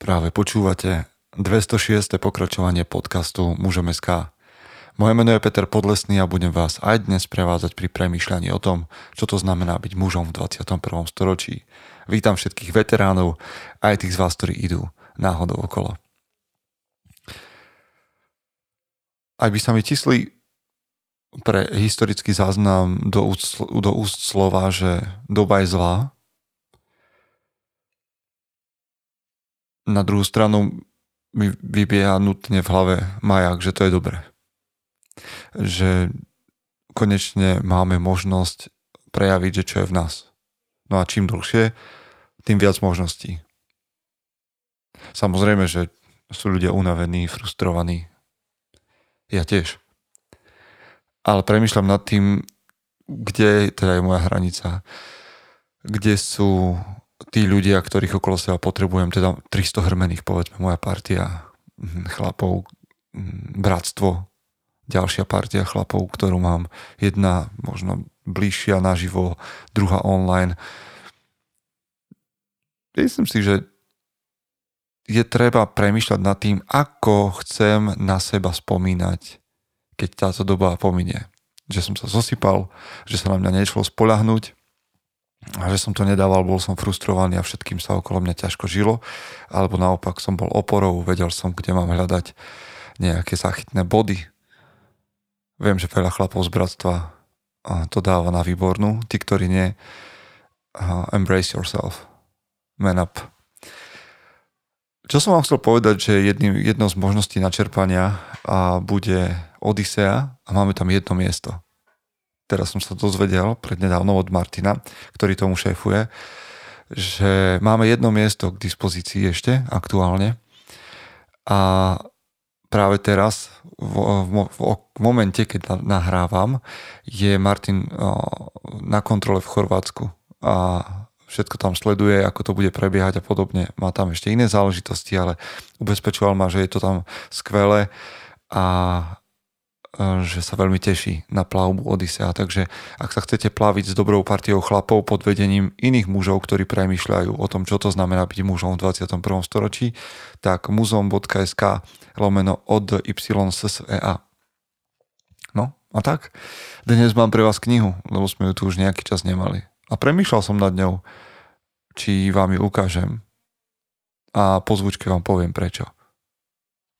Práve počúvate 206. pokračovanie podcastu Mužom SK. Moje meno je Peter Podlesný a budem vás aj dnes prevázať pri premýšľaní o tom, čo to znamená byť mužom v 21. storočí. Vítam všetkých veteránov, aj tých z vás, ktorí idú náhodou okolo. Ak by sa mi tisli pre historický záznam do úst, do úst slova, že doba je zlá, na druhú stranu mi vybieha nutne v hlave majak, že to je dobré. Že konečne máme možnosť prejaviť, že čo je v nás. No a čím dlhšie, tým viac možností. Samozrejme, že sú ľudia unavení, frustrovaní. Ja tiež. Ale premyšľam nad tým, kde teda je moja hranica. Kde sú tí ľudia, ktorých okolo seba potrebujem, teda 300 hrmených, povedzme, moja partia hm, chlapov, hm, bratstvo, ďalšia partia chlapov, ktorú mám, jedna možno bližšia naživo, druhá online. Myslím si, že je treba premyšľať nad tým, ako chcem na seba spomínať, keď táto doba pominie. Že som sa zosypal, že sa na mňa nešlo spolahnuť, a že som to nedával, bol som frustrovaný a všetkým sa okolo mňa ťažko žilo, alebo naopak som bol oporou, vedel som, kde mám hľadať nejaké zachytné body. Viem, že veľa chlapov z bratstva to dáva na výbornú. Tí, ktorí nie, embrace yourself. Man up. Čo som vám chcel povedať, že jedným, jednou z možností načerpania bude Odisea a máme tam jedno miesto teraz som sa dozvedel prednedávno od Martina, ktorý tomu šéfuje, že máme jedno miesto k dispozícii ešte aktuálne a práve teraz v, v, v momente, keď nahrávam, je Martin na kontrole v Chorvátsku a všetko tam sleduje, ako to bude prebiehať a podobne. Má tam ešte iné záležitosti, ale ubezpečoval ma, že je to tam skvelé a že sa veľmi teší na plavbu Odisea. Takže ak sa chcete plaviť s dobrou partiou chlapov pod vedením iných mužov, ktorí premýšľajú o tom, čo to znamená byť mužom v 21. storočí, tak muzom.sk lomeno od YSSEA. No a tak, dnes mám pre vás knihu, lebo sme ju tu už nejaký čas nemali. A premýšľal som nad ňou, či vám ju ukážem a po zvučke vám poviem prečo.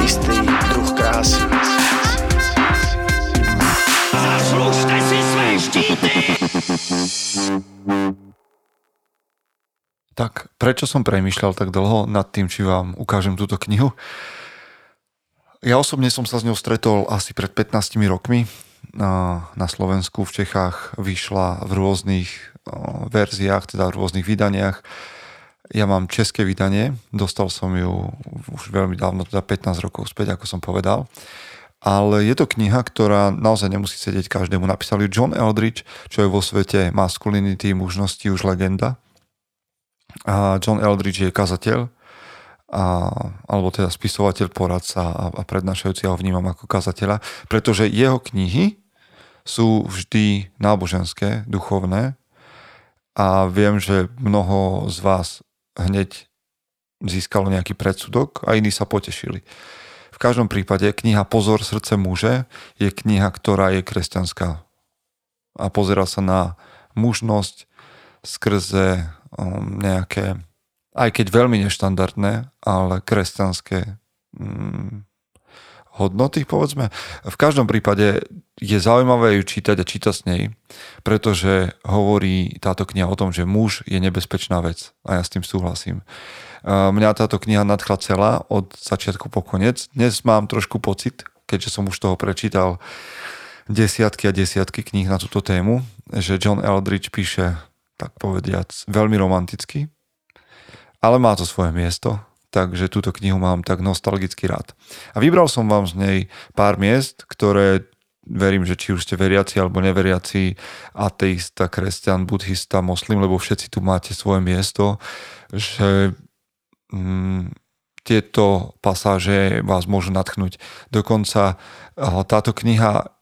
Istý druh krásy. Zaslužte si své štíty! Tak prečo som premýšľal tak dlho nad tým, či vám ukážem túto knihu? Ja osobne som sa s ňou stretol asi pred 15 rokmi. Na, Slovensku, v Čechách vyšla v rôznych verziách, teda v rôznych vydaniach. Ja mám české vydanie, dostal som ju už veľmi dávno, teda 15 rokov späť, ako som povedal. Ale je to kniha, ktorá naozaj nemusí sedieť každému. Napísal ju John Eldridge, čo je vo svete maskulinity, mužnosti už legenda. A John Eldridge je kazateľ, a, alebo teda spisovateľ, poradca a, a prednášajúci, ja ho vnímam ako kazateľa, pretože jeho knihy sú vždy náboženské, duchovné a viem, že mnoho z vás hneď získalo nejaký predsudok a iní sa potešili. V každom prípade kniha Pozor srdce muže je kniha, ktorá je kresťanská a pozera sa na mužnosť skrze um, nejaké, aj keď veľmi neštandardné, ale kresťanské um, hodnoty, povedzme. V každom prípade je zaujímavé ju čítať a čítať s nej, pretože hovorí táto kniha o tom, že muž je nebezpečná vec a ja s tým súhlasím. Mňa táto kniha nadchla celá od začiatku po konec. Dnes mám trošku pocit, keďže som už toho prečítal desiatky a desiatky kníh na túto tému, že John Eldridge píše, tak povediac, veľmi romanticky, ale má to svoje miesto, takže túto knihu mám tak nostalgicky rád. A vybral som vám z nej pár miest, ktoré verím, že či už ste veriaci alebo neveriaci, ateista, kresťan, buddhista, moslim, lebo všetci tu máte svoje miesto, že mm, tieto pasáže vás môžu natchnúť. Dokonca táto kniha,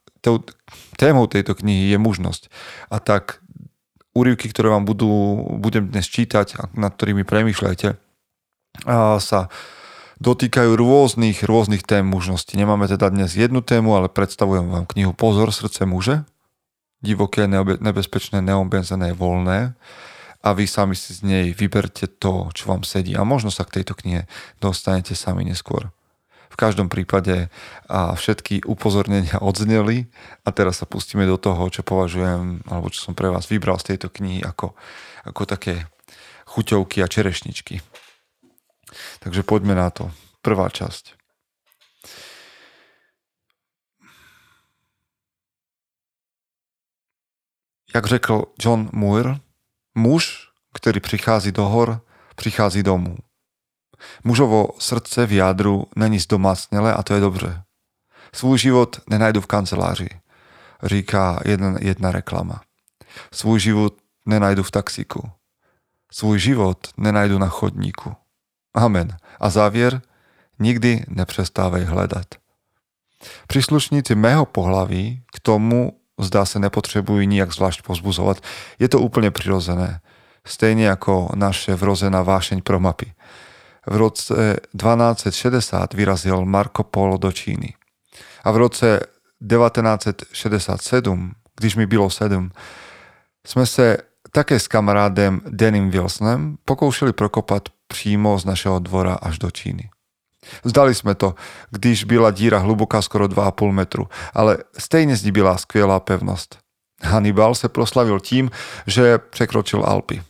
témou tejto knihy je mužnosť. A tak úryvky, ktoré vám budú, budem dnes čítať, nad ktorými premýšľajte, sa dotýkajú rôznych, rôznych tém mužnosti. Nemáme teda dnes jednu tému, ale predstavujem vám knihu Pozor srdce muže. Divoké, nebezpečné, neobenzené, voľné. A vy sami si z nej vyberte to, čo vám sedí. A možno sa k tejto knihe dostanete sami neskôr. V každom prípade a všetky upozornenia odzneli a teraz sa pustíme do toho, čo považujem, alebo čo som pre vás vybral z tejto knihy ako, ako také chuťovky a čerešničky. Takže poďme na to. Prvá časť. Jak řekl John Muir, muž, který přichází do hor, přichází domů. Mužovo srdce v jádru není zdomácnělé a to je dobře. Svůj život nenajdu v kanceláři, říká jedna, jedna reklama. Svůj život nenajdu v taxiku. Svůj život nenajdu na chodníku. Amen. A závěr, nikdy nepřestávej hledat. Příslušníci mého pohlaví k tomu zdá se nepotřebují nijak zvlášť pozbuzovat. Je to úplně přirozené. Stejně jako naše vrozená vášeň pro mapy. V roce 1260 vyrazil Marco Polo do Číny. A v roce 1967, když mi bylo sedm, jsme se také s kamarádem Denim Wilsonem pokoušeli prokopat přímo z našeho dvora až do Číny. Zdali jsme to, když byla díra hluboká skoro 2,5 metru, ale stejně zdi byla skvělá pevnost. Hannibal se proslavil tím, že překročil Alpy.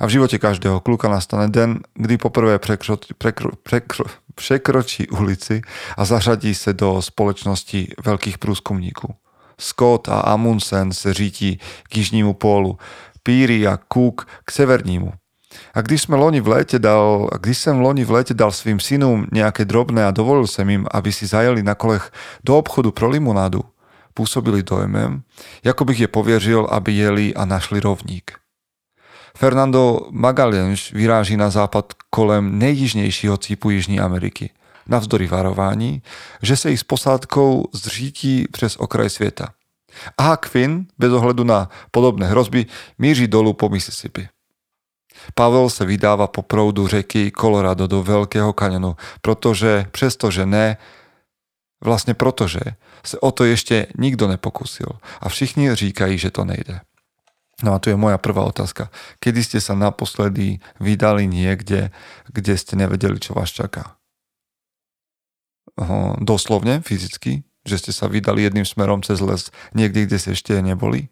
A v životě každého kluka nastane den, kdy poprvé překro, překro, překro, překročí ulici a zařadí se do společnosti velkých průzkumníků. Scott a Amundsen se řítí k jižnímu pólu, Píry a Cook k severnímu. A když jsme loni v léte dal, a když jsem loni v léte dal svým synům nějaké drobné a dovolil jsem jim, aby si zajeli na kolech do obchodu pro limonádu, působili dojmem, jako bych je pověřil, aby jeli a našli rovník. Fernando Magalhães vyráží na západ kolem nejjižnějšího cípu Jižní Ameriky, navzdory varování, že se jich s posádkou zřítí přes okraj světa. A Huck Finn, bez ohledu na podobné hrozby, míří dolů po Mississippi. Pavel se vydává po proudu řeky Colorado do Veľkého kanionu, protože přestože ne, vlastně protože se o to ještě nikdo nepokusil a všichni říkají, že to nejde. No a tu je moja prvá otázka. Kedy ste sa naposledy vydali niekde, kde ste nevedeli, čo vás čaká? Doslovne, fyzicky? Že ste sa vydali jedným smerom cez les niekde, kde ste ešte neboli?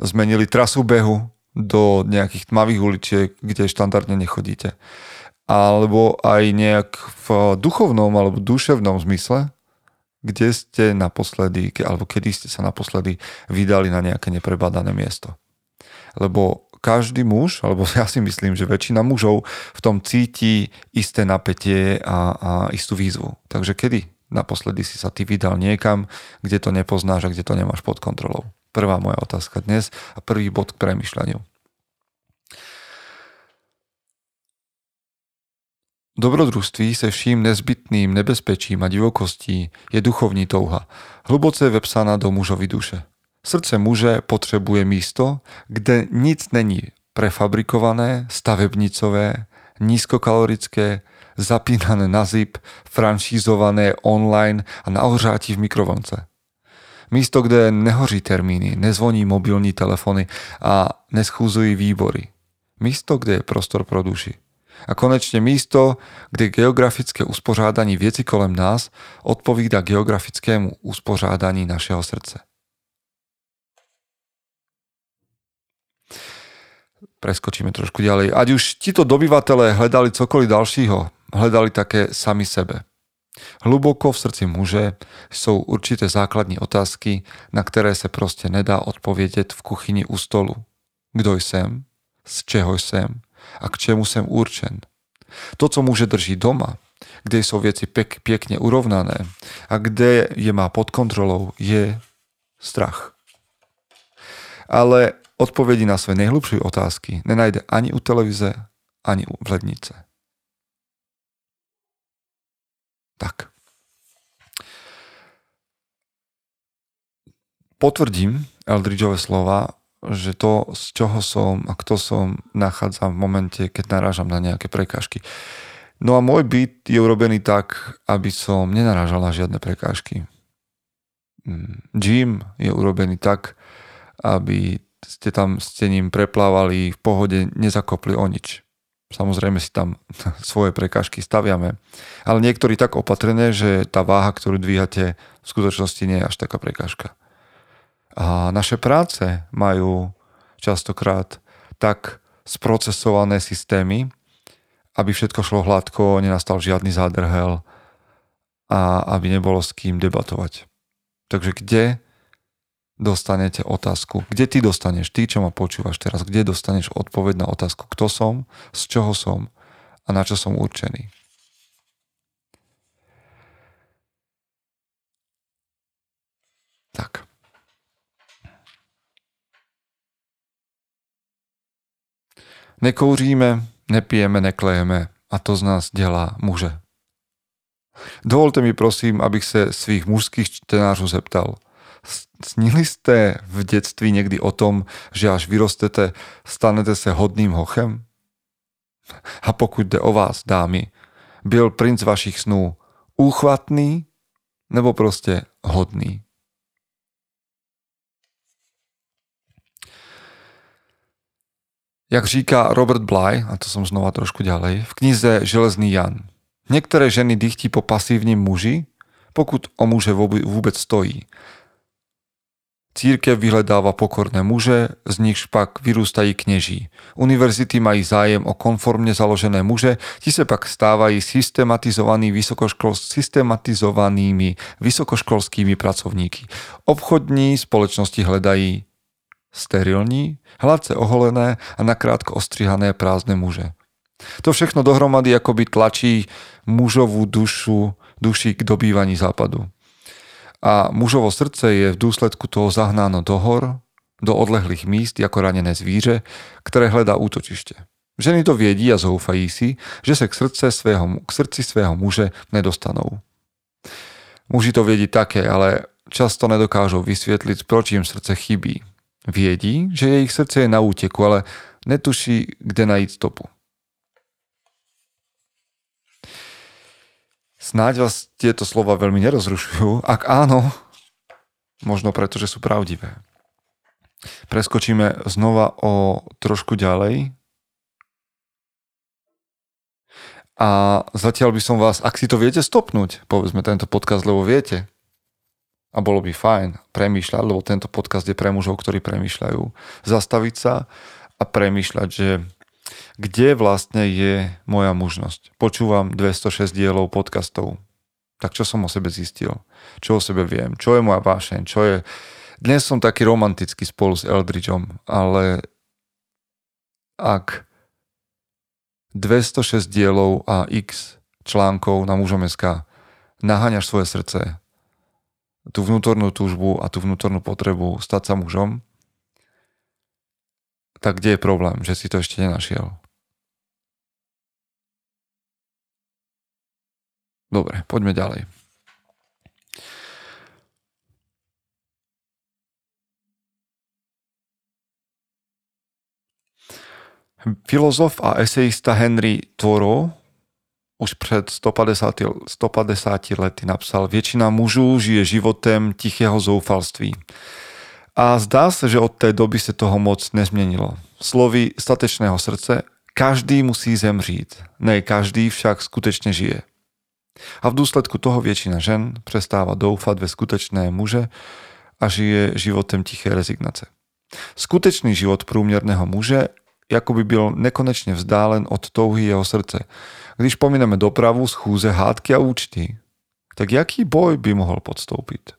Zmenili trasu behu do nejakých tmavých uličiek, kde štandardne nechodíte. Alebo aj nejak v duchovnom alebo duševnom zmysle, kde ste naposledy, alebo kedy ste sa naposledy vydali na nejaké neprebadané miesto. Lebo každý muž, alebo ja si myslím, že väčšina mužov v tom cíti isté napätie a, a istú výzvu. Takže kedy naposledy si sa ty vydal niekam, kde to nepoznáš a kde to nemáš pod kontrolou? Prvá moja otázka dnes a prvý bod k premyšľaniu. Dobrodružství se vším nezbytným nebezpečím a divokostí je duchovní touha, hluboce vepsána do mužovy duše. Srdce muže potřebuje místo, kde nic není prefabrikované, stavebnicové, nízkokalorické, zapínané na zip, franšízované online a na ohřátí v mikrovlnce. Místo, kde nehoří termíny, nezvoní mobilní telefony a neschúzují výbory. Místo, kde je prostor pro duši. A konečne místo, kde geografické uspořádání věci kolem nás odpovída geografickému uspořádání našeho srdce. Preskočíme trošku ďalej. Ať už títo dobyvatelé hledali cokoliv dalšího, hledali také sami sebe. Hluboko v srdci muže jsou určité základní otázky, na které se prostě nedá odpovědět v kuchyni u stolu. Kdo jsem? Z čeho jsem? A k čemu jsem určen? To, co muže drží doma, kde sú veci pek, pekne urovnané a kde je má pod kontrolou, je strach. Ale odpovedi na svoje najhlubšie otázky nenajde ani u televíze, ani u vlednice. Tak. Potvrdím Eldridgeove slova, že to, z čoho som a kto som, nachádzam v momente, keď narážam na nejaké prekážky. No a môj byt je urobený tak, aby som nenarážal na žiadne prekážky. Mm, gym je urobený tak, aby ste tam ste ním preplávali v pohode, nezakopli o nič. Samozrejme si tam svoje prekážky staviame. Ale niektorí tak opatrené, že tá váha, ktorú dvíhate, v skutočnosti nie je až taká prekážka. A naše práce majú častokrát tak sprocesované systémy, aby všetko šlo hladko, nenastal žiadny zádrhel a aby nebolo s kým debatovať. Takže kde dostanete otázku? Kde ty dostaneš, ty, čo ma počúvaš teraz, kde dostaneš odpoveď na otázku, kto som, z čoho som a na čo som určený? Tak. Nekouříme, nepijeme, neklejeme a to z nás dělá muže. Dovolte mi prosím, abych se svých mužských čtenářů zeptal. Snili jste v dětství někdy o tom, že až vyrostete, stanete se hodným hochem? A pokud jde o vás, dámy, byl princ vašich snů úchvatný nebo prostě hodný? Jak říká Robert Bly, a to som znova trošku ďalej, v knize Železný Jan. Některé ženy dychtí po pasívním muži, pokud o muže vůbec stojí. Církev vyhledáva pokorné muže, z nichž pak vyrůstají kněží. Univerzity mají zájem o konformně založené muže, ti se pak stávají systematizovaný vysokoškol, systematizovanými vysokoškolskými pracovníky. Obchodní společnosti hledají sterilní, hladce oholené a nakrátko ostrihané prázdne muže. To všechno dohromady akoby tlačí mužovú dušu, duši k dobývaní západu. A mužovo srdce je v dôsledku toho zahnáno do hor, do odlehlých míst ako ranené zvíře, ktoré hledá útočište. Ženy to viedí a zoufají si, že sa k, srdce svého, k srdci svého muže nedostanou. Muži to viedi také, ale často nedokážou vysvetliť, proč im srdce chybí. Viedí, že jej srdce je na úteku, ale netuší, kde najít stopu. Snáď vás tieto slova veľmi nerozrušujú. Ak áno, možno preto, že sú pravdivé. Preskočíme znova o trošku ďalej. A zatiaľ by som vás, ak si to viete stopnúť, povedzme tento podcast, lebo viete, a bolo by fajn premýšľať, lebo tento podcast je pre mužov, ktorí premýšľajú, zastaviť sa a premýšľať, že kde vlastne je moja mužnosť. Počúvam 206 dielov podcastov. Tak čo som o sebe zistil? Čo o sebe viem? Čo je moja vášeň? Čo je... Dnes som taký romantický spolu s Eldridgeom, ale ak 206 dielov a x článkov na mužom.sk naháňaš svoje srdce tú vnútornú túžbu a tú vnútornú potrebu stať sa mužom, tak kde je problém, že si to ešte nenašiel? Dobre, poďme ďalej. Filozof a esejista Henry Thoreau už před 150, 150 lety napsal, většina mužů žije životem tichého zoufalství. A zdá se, že od té doby se toho moc nezměnilo. Slovy statečného srdce, každý musí zemřít, ne každý však skutečně žije. A v důsledku toho většina žen přestává doufat ve skutečné muže a žije životem tiché rezignace. Skutečný život průměrného muže jako by byl nekonečně vzdálen od touhy jeho srdce, když pomineme dopravu, schůze, hádky a účty, tak jaký boj by mohl podstoupit?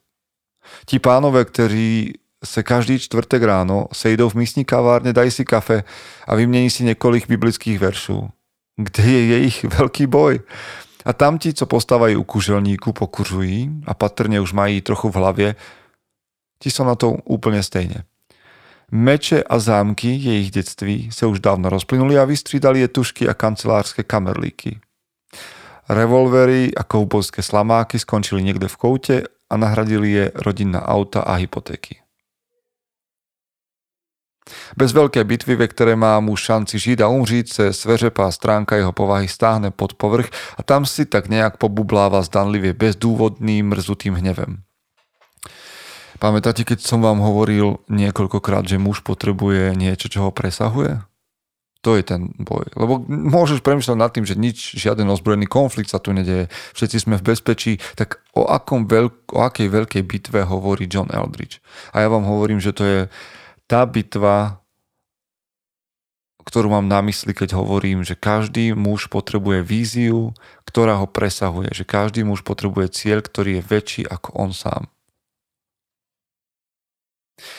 Ti pánové, kteří se každý čtvrtek ráno sejdou v místní kavárne, dají si kafe a vymění si několik biblických veršů. kde je ich veľký boj. A tamti, co postávajú u kuželníku, pokuřují a patrne už mají trochu v hlavě, ti sú na to úplne stejne. Meče a zámky jejich detství se už dávno rozplynuli a vystřídali je tušky a kancelárske kamerlíky. Revolvery a koubojské slamáky skončili niekde v koute a nahradili je rodinná auta a hypotéky. Bez veľké bitvy, ve ktoré má mu šanci žiť a umřít, se sveřepá stránka jeho povahy stáhne pod povrch a tam si tak nejak pobubláva zdanlivie bezdôvodným mrzutým hnevem. Pamätáte, keď som vám hovoril niekoľkokrát, že muž potrebuje niečo, čo ho presahuje? To je ten boj. Lebo môžeš premyšľať nad tým, že nič, žiaden ozbrojený konflikt sa tu nedeje, všetci sme v bezpečí, tak o, akom veľk, o akej veľkej bitve hovorí John Eldridge? A ja vám hovorím, že to je tá bitva, ktorú mám na mysli, keď hovorím, že každý muž potrebuje víziu, ktorá ho presahuje, že každý muž potrebuje cieľ, ktorý je väčší ako on sám.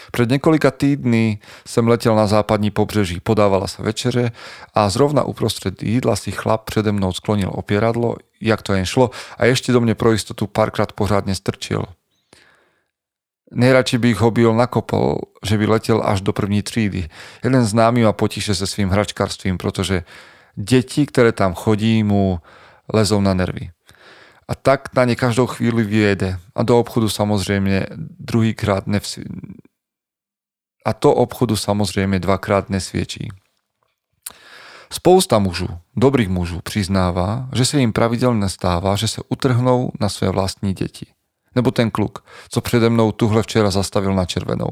Pred niekoľka týdny som letel na západní pobřeží, podávala sa večere a zrovna uprostred jídla si chlap přede mnou sklonil opieradlo, jak to jen šlo a ešte do mne pro istotu párkrát pořádne strčil. Nejradši by ich hobil nakopol, že by letel až do první třídy. Jeden známy ma potíše se svým hračkarstvím, protože deti, ktoré tam chodí, mu lezou na nervy. A tak na ne každou chvíli vyjede. A do obchodu samozrejme druhýkrát nevsi... A to obchodu samozrejme dvakrát nesviečí. Spousta mužů, dobrých mužů, přiznáva, že se jim pravidelne stáva, že se utrhnou na své vlastní deti. Nebo ten kluk, co přede mnou tuhle včera zastavil na červenou.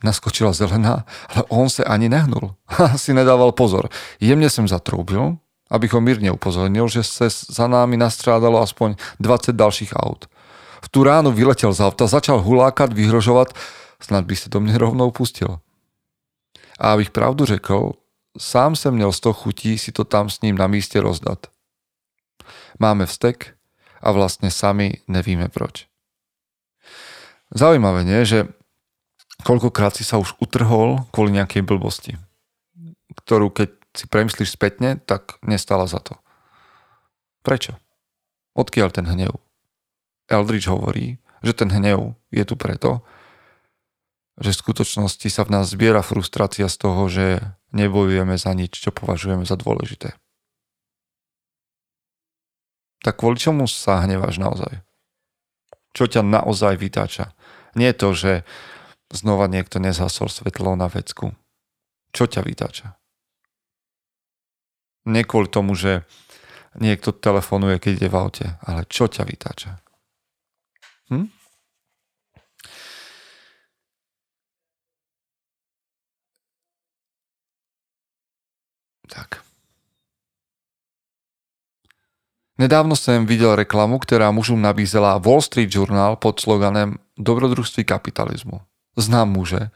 Naskočila zelená, ale on se ani nehnul. Asi nedával pozor. Jemne som zatroubil, abych ho mírne upozornil, že se za námi nastrádalo aspoň 20 ďalších aut. V tú ránu vyletel z auta, začal hulákať, vyhrožovať, snad by sa do mne rovnou pustil. A abych pravdu řekl, sám som měl z toho chutí si to tam s ním na míste rozdať. Máme vztek a vlastne sami nevíme proč. Zaujímavé, nie? že koľkokrát si sa už utrhol kvôli nejakej blbosti, ktorú keď si premyslíš spätne, tak nestala za to. Prečo? Odkiaľ ten hnev? Eldridge hovorí, že ten hnev je tu preto, že v skutočnosti sa v nás zbiera frustrácia z toho, že nebojujeme za nič, čo považujeme za dôležité. Tak kvôli čomu sa hneváš naozaj? Čo ťa naozaj vytáča? Nie to, že znova niekto nezhasol svetlo na vecku. Čo ťa vytáča? Nie kvôli tomu, že niekto telefonuje, keď ide v aute, ale čo ťa vytáča? Hm? Tak. Nedávno som videl reklamu, ktorá mužom nabízela Wall Street Journal pod sloganem Dobrodružství kapitalizmu. Znám muže,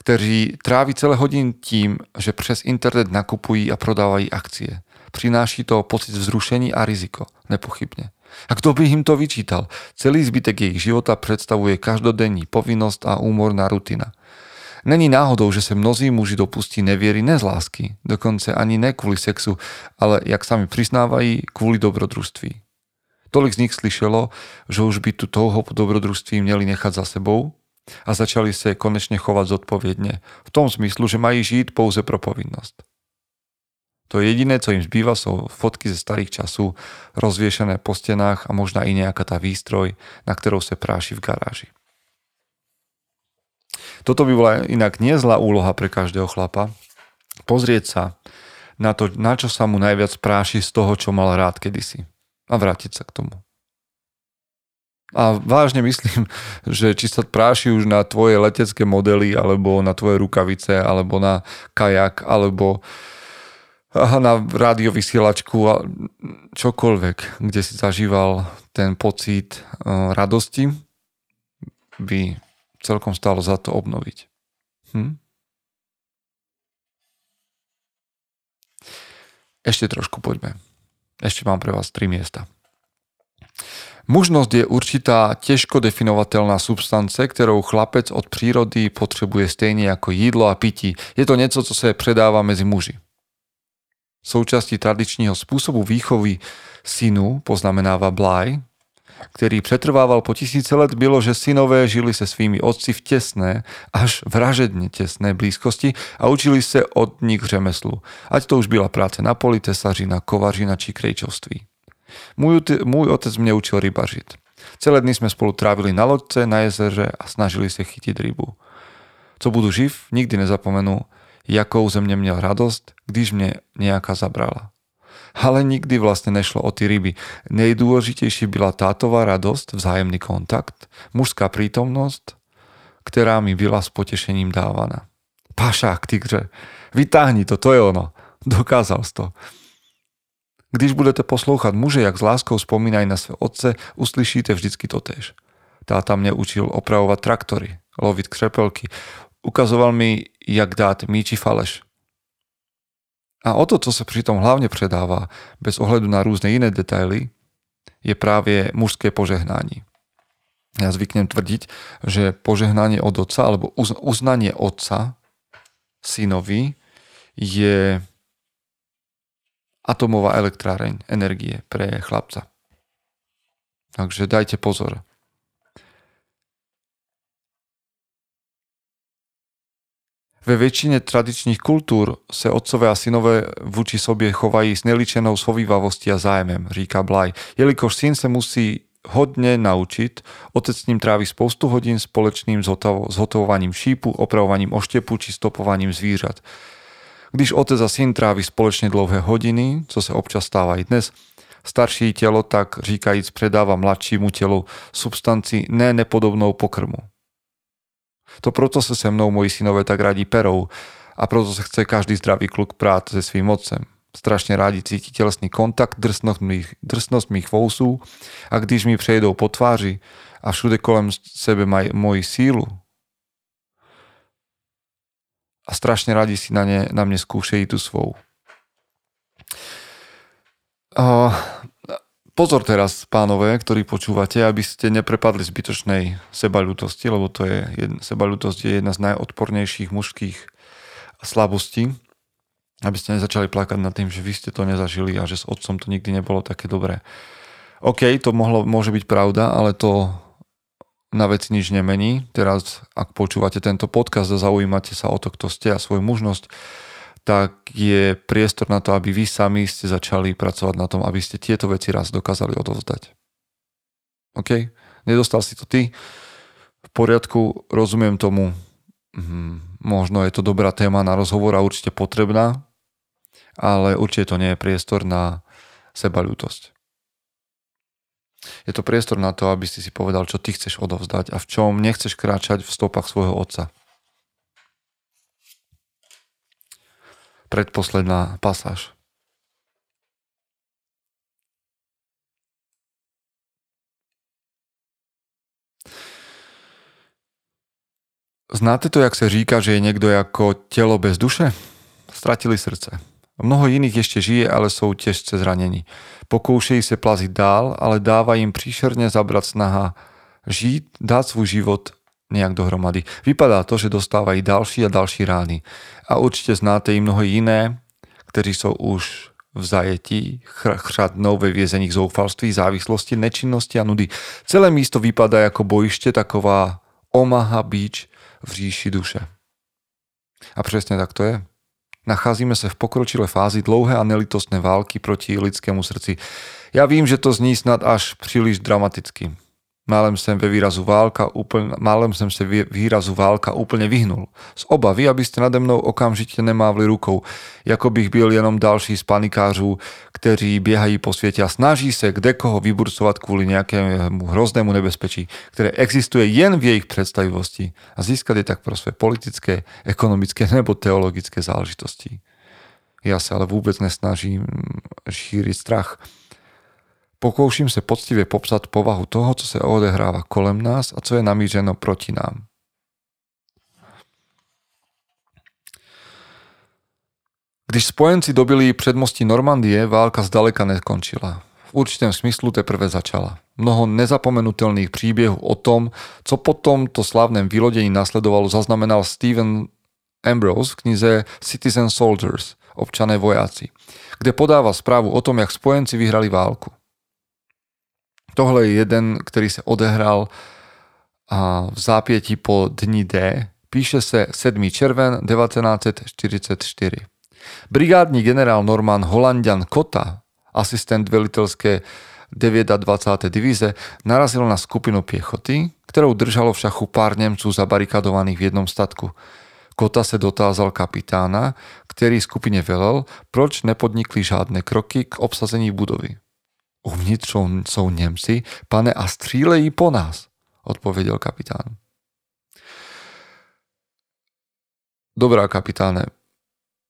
kteří tráví celé hodiny tím, že přes internet nakupují a prodávají akcie. Přináší to pocit vzrušení a riziko, nepochybne. A kto by im to vyčítal? Celý zbytek jejich života predstavuje každodenní povinnosť a úmorná rutina – Není náhodou, že se mnozí muži dopustí neviery ne z lásky, dokonce ani ne kvôli sexu, ale, jak sami priznávají, kvôli dobrodružství. Tolik z nich slyšelo, že už by tu touho po dobrodružství měli nechať za sebou a začali sa konečne chovať zodpovedne, v tom smyslu, že mají žiť pouze pro povinnosť. To jediné, co im zbýva, sú fotky ze starých časů, rozviešené po stenách a možná i nejaká tá výstroj, na ktorou sa práši v garáži. Toto by bola inak nie zlá úloha pre každého chlapa. Pozrieť sa na to, na čo sa mu najviac práši z toho, čo mal rád kedysi. A vrátiť sa k tomu. A vážne myslím, že či sa práši už na tvoje letecké modely, alebo na tvoje rukavice, alebo na kajak, alebo na rádiovysielačku a čokoľvek, kde si zažíval ten pocit eh, radosti, by celkom stálo za to obnoviť. Hm? Ešte trošku poďme. Ešte mám pre vás tri miesta. Mužnosť je určitá ťažko definovateľná substance, ktorou chlapec od prírody potrebuje stejne ako jídlo a pití. Je to niečo, co sa predáva medzi muži. Součástí tradičního spôsobu výchovy synu, poznamenáva Bly, ktorý pretrvával po tisíce let, bylo, že synové žili se svými otci v tesné, až vražedne tesné blízkosti a učili se od nich řemeslu. Ať to už byla práce na poli, tesařina, kovařina či krejčovství. Môj, môj otec mne učil rybažiť. Celé dny sme spolu trávili na loďce, na jezere a snažili sa chytiť rybu. Co budu živ, nikdy nezapomenu, jakou ze mne měl radost, když mne nejaká zabrala. Ale nikdy vlastne nešlo o ty ryby. Nejdôležitejšie byla tátová radosť, vzájemný kontakt, mužská prítomnosť, ktorá mi byla s potešením dávaná. Pašák, tygře, vytáhni to, to je ono. Dokázal si to. Když budete poslouchat muže, jak s láskou spomínají na své otce, uslyšíte vždycky to tež. Táta mne učil opravovať traktory, loviť křepelky. Ukazoval mi, jak dát míči faleš. A o to, co sa pritom hlavne predáva, bez ohľadu na rôzne iné detaily, je práve mužské požehnanie. Ja zvyknem tvrdiť, že požehnanie od otca alebo uznanie otca synovi je atomová elektráreň energie pre chlapca. Takže dajte pozor. Ve väčšine tradičných kultúr se otcové a synové vůči sobě chovají s neličenou shovívavostí a zájemem, říká Blaj. Jelikož syn se musí hodne naučiť, otec s ním tráví spoustu hodín společným zhotovovaním šípu, opravovaním oštepu či stopovaním zvířat. Když otec a syn tráví společne dlouhé hodiny, co se občas stáva i dnes, starší tělo tak říkajíc předáva mladšímu tělu substanci ne nepodobnou pokrmu. To proto sa se mnou moji synové tak radi perou a proto sa chce každý zdravý kluk prát se svým otcem. Strašne rádi cíti telesný kontakt, drsnosť mých, drsnosť mých vousů a když mi přejedou po tváři a všude kolem sebe mají moji sílu, a strašne radi si na, ne, na mne skúšajú tú svou. Uh, pozor teraz, pánové, ktorí počúvate, aby ste neprepadli zbytočnej sebaľutosti, lebo to je, sebaľutosť je jedna z najodpornejších mužských slabostí. Aby ste nezačali plakať nad tým, že vy ste to nezažili a že s otcom to nikdy nebolo také dobré. OK, to mohlo, môže byť pravda, ale to na veci nič nemení. Teraz, ak počúvate tento podcast a zaujímate sa o to, kto ste a svoju mužnosť, tak je priestor na to, aby vy sami ste začali pracovať na tom, aby ste tieto veci raz dokázali odovzdať. OK? Nedostal si to ty? V poriadku, rozumiem tomu. Mhm, možno je to dobrá téma na rozhovor a určite potrebná, ale určite to nie je priestor na sebaľútosť. Je to priestor na to, aby si si povedal, čo ty chceš odovzdať a v čom nechceš kráčať v stopách svojho otca. Predposledná pasáž. Znáte to, jak se říká, že je někdo jako tělo bez duše? Stratili srdce. Mnoho iných ešte žije, ale sú těžce zranení. Pokoušejí se plazit dál, ale dáva im príšerne zabrať snaha žít, dát svůj život nejak dohromady. Vypadá to, že dostávají další a další rány. A určite znáte i mnoho iné, kteří jsou už v zajetí, chřadnou ve vězeních zoufalství, závislosti, nečinnosti a nudy. Celé místo vypadá jako bojiště, taková Omaha Beach v říši duše. A přesně tak to je. Nacházíme sa v pokročilé fázi dlouhé a nelitostné války proti lidskému srdci. Ja vím, že to zní snad až príliš dramaticky. Málem sem výrazu válka úplne, málem sem se výrazu válka úplne vyhnul. Z obavy, aby ste nade mnou okamžite nemávli rukou, jako bych byl jenom další z panikářů, kteří běhají po světě a snaží se kde koho vyburcovať kvôli nejakému hroznému nebezpečí, ktoré existuje jen v jejich predstavivosti a získať je tak pro své politické, ekonomické nebo teologické záležitosti. Ja sa ale vôbec nesnažím šíriť strach Pokouším se poctivě popsat povahu toho, co se odehrává kolem nás a co je namířeno proti nám. Když spojenci dobili předmostí Normandie, válka zdaleka nekončila. V určitém smyslu teprve začala. Mnoho nezapomenutelných příběhů o tom, co po tomto slavném vylodení nasledovalo, zaznamenal Stephen Ambrose v knize Citizen Soldiers občané vojáci, kde podáva správu o tom, jak spojenci vyhrali válku. Tohle je jeden, ktorý sa odehral a v zápieti po dni D. Píše sa 7. červen 1944. Brigádny generál Norman Holandian Kota, asistent velitelské 29. divíze, narazil na skupinu piechoty, ktorou držalo v šachu pár Nemců zabarikadovaných v jednom statku. Kota sa dotázal kapitána, ktorý skupine velel, proč nepodnikli žádné kroky k obsazení budovy. Uvnitř sú Nemci, pane, a střílejí po nás, odpovedel kapitán. Dobrá, kapitáne.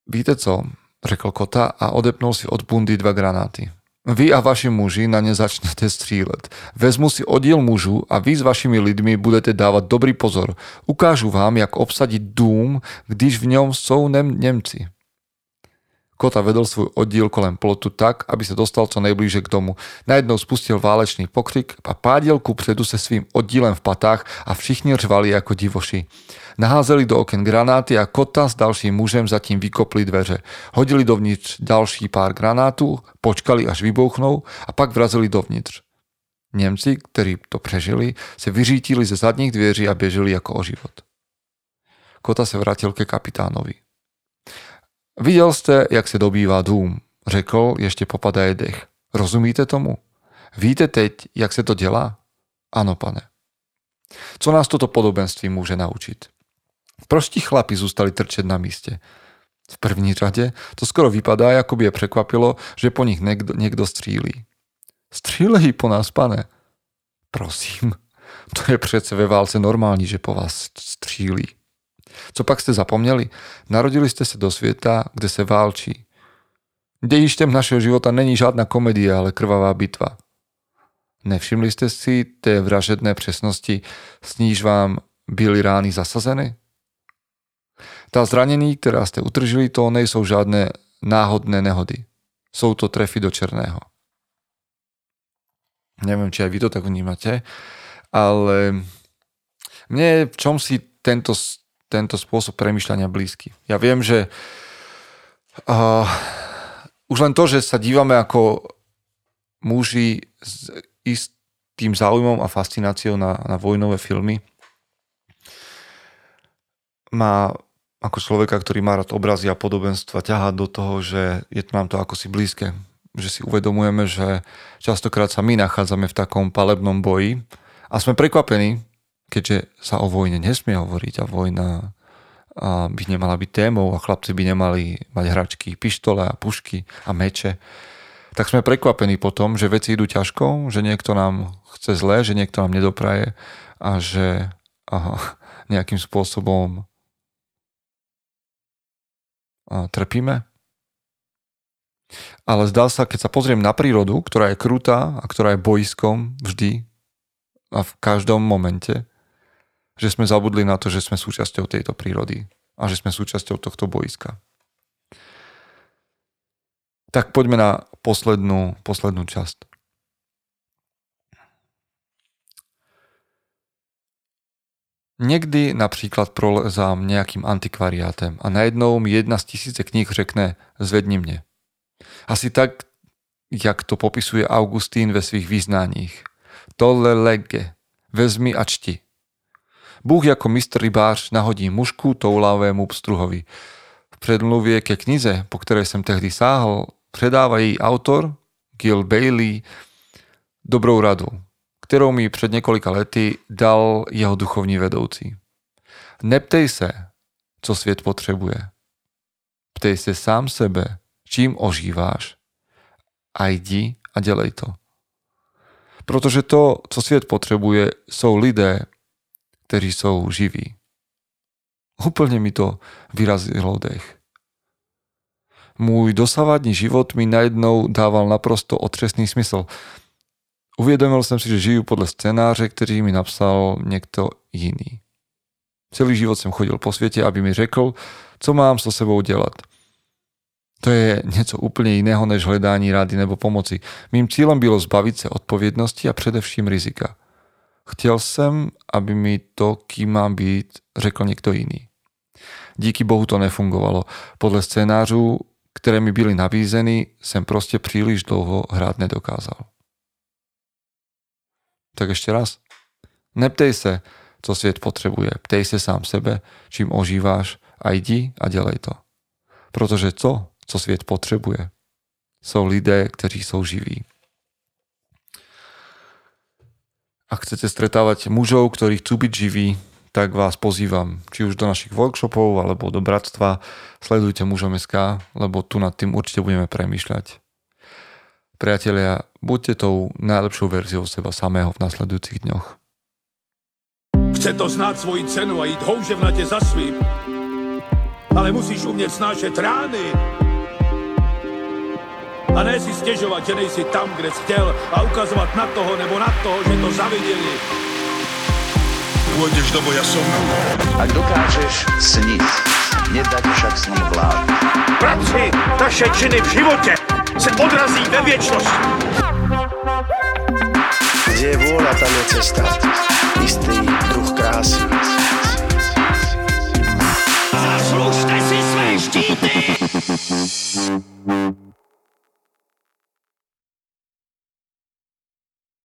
Víte co? Řekl Kota a odepnul si od bundy dva granáty. Vy a vaši muži na ne začnete střílet. Vezmu si oddíl mužů a vy s vašimi lidmi budete dávat dobrý pozor. Ukážu vám, jak obsadit dům, když v ňom jsou nem Nemci. Kota vedol svoj oddíl kolem plotu tak, aby sa dostal co najbližšie k domu. Najednou spustil válečný pokrik a pádil ku předu se svým oddílem v patách a všichni řvali ako divoši. Naházeli do oken granáty a Kota s dalším mužem zatím vykopli dveře. Hodili dovnitř další pár granátů, počkali až vybouchnou a pak vrazili dovnitř. Němci, ktorí to prežili, se vyřítili ze zadních dvěří a běželi jako o život. Kota se vrátil ke kapitánovi. Viděl jste, jak se dobývá dům, řekl, ještě popadaje dech. Rozumíte tomu? Víte teď, jak se to dělá? Ano, pane. Co nás toto podobenství může naučiť? Proští chlapi zůstali trčet na místě. V první řadě to skoro vypadá, jako by je překvapilo, že po nich někdo, někdo střílí. Střílejí po nás, pane. Prosím, to je přece ve válce normální, že po vás střílí. Co pak ste zapomněli? Narodili ste sa do sveta, kde se válčí. Dejištěm našeho života není žádná komedie, ale krvavá bitva. Nevšimli ste si té vražedné přesnosti, s vám byly rány zasazeny? Tá zranení, ktorá ste utržili, to nejsou žádné náhodné nehody. Sú to trefy do černého. Neviem, či aj vy to tak vnímate, ale mne v čom si tento tento spôsob premyšľania blízky. Ja viem, že uh, už len to, že sa dívame ako muži s istým záujmom a fascináciou na, na vojnové filmy, má ako človeka, ktorý má rád obrazy a podobenstva, ťahať do toho, že je to nám to ako si blízke. Že si uvedomujeme, že častokrát sa my nachádzame v takom palebnom boji a sme prekvapení, keďže sa o vojne nesmie hovoriť a vojna by nemala byť témou a chlapci by nemali mať hračky, pištole a pušky a meče, tak sme prekvapení potom, že veci idú ťažko, že niekto nám chce zle, že niekto nám nedopraje a že aha, nejakým spôsobom trpíme. Ale zdá sa, keď sa pozriem na prírodu, ktorá je krutá a ktorá je bojskom vždy a v každom momente, že sme zabudli na to, že sme súčasťou tejto prírody a že sme súčasťou tohto boiska. Tak poďme na poslednú, poslednú časť. Někdy například prolezám nějakým antikvariátem a najednou mi jedna z tisíce knih řekne zvedni mě. Asi tak, jak to popisuje Augustín ve svých význáních. Tolle legge, vezmi a čti. Bůh jako mistr rybář nahodí mušku toulavému pstruhovi. V predmluvie ke knize, po ktorej som tehdy sáhol, predáva jej autor, Gil Bailey, dobrou radu, ktorou mi před několika lety dal jeho duchovní vedoucí. Neptej se, co svět potřebuje. Ptej se sám sebe, čím ožíváš a jdi a dělej to. Protože to, co svět potřebuje, jsou lidé, ktorí sú živí. Úplne mi to vyrazilo dech. Môj dosávadný život mi najednou dával naprosto otřesný smysl. Uvědomil jsem si, že žiju podle scénáře, který mi napsal někdo jiný. Celý život jsem chodil po světě, aby mi řekl, co mám so sebou dělat. To je něco úplně jiného než hledání rády nebo pomoci. Mým cílem bylo zbavit se odpovědnosti a především rizika. Chtěl jsem, aby mi to, kým mám být, řekl někdo jiný. Díky bohu to nefungovalo. Podle scénářů, ktoré mi byli nabízení, sem proste príliš dlho hrať nedokázal. Tak ešte raz. Neptej sa, co svět potřebuje. Ptej se sám sebe, čím ožíváš a jdi a dělej to. Protože co, co svět potřebuje, jsou lidé, kteří jsou živí. Ak chcete stretávať mužov, ktorí chcú byť živí, tak vás pozývam či už do našich workshopov alebo do bratstva. Sledujte mužom.sk, lebo tu nad tým určite budeme premýšľať. Priatelia, buďte tou najlepšou verziou seba samého v nasledujúcich dňoch. Chce to znát svoji cenu a jít houževnatě za svým. Ale musíš umět snášet rány. A ne si stěžovat, že nejsi tam, kde jsi chtěl a ukazovat na toho nebo na toho, že to zaviděli. Pôjdeš do boja som. Ak dokážeš sniť, nedať však sním vlád. Práci, taše činy v životě se odrazí ve věčnosti. Kde je vôľa, tam je cesta. Istý druh krásy. Zaslužte si své štíty!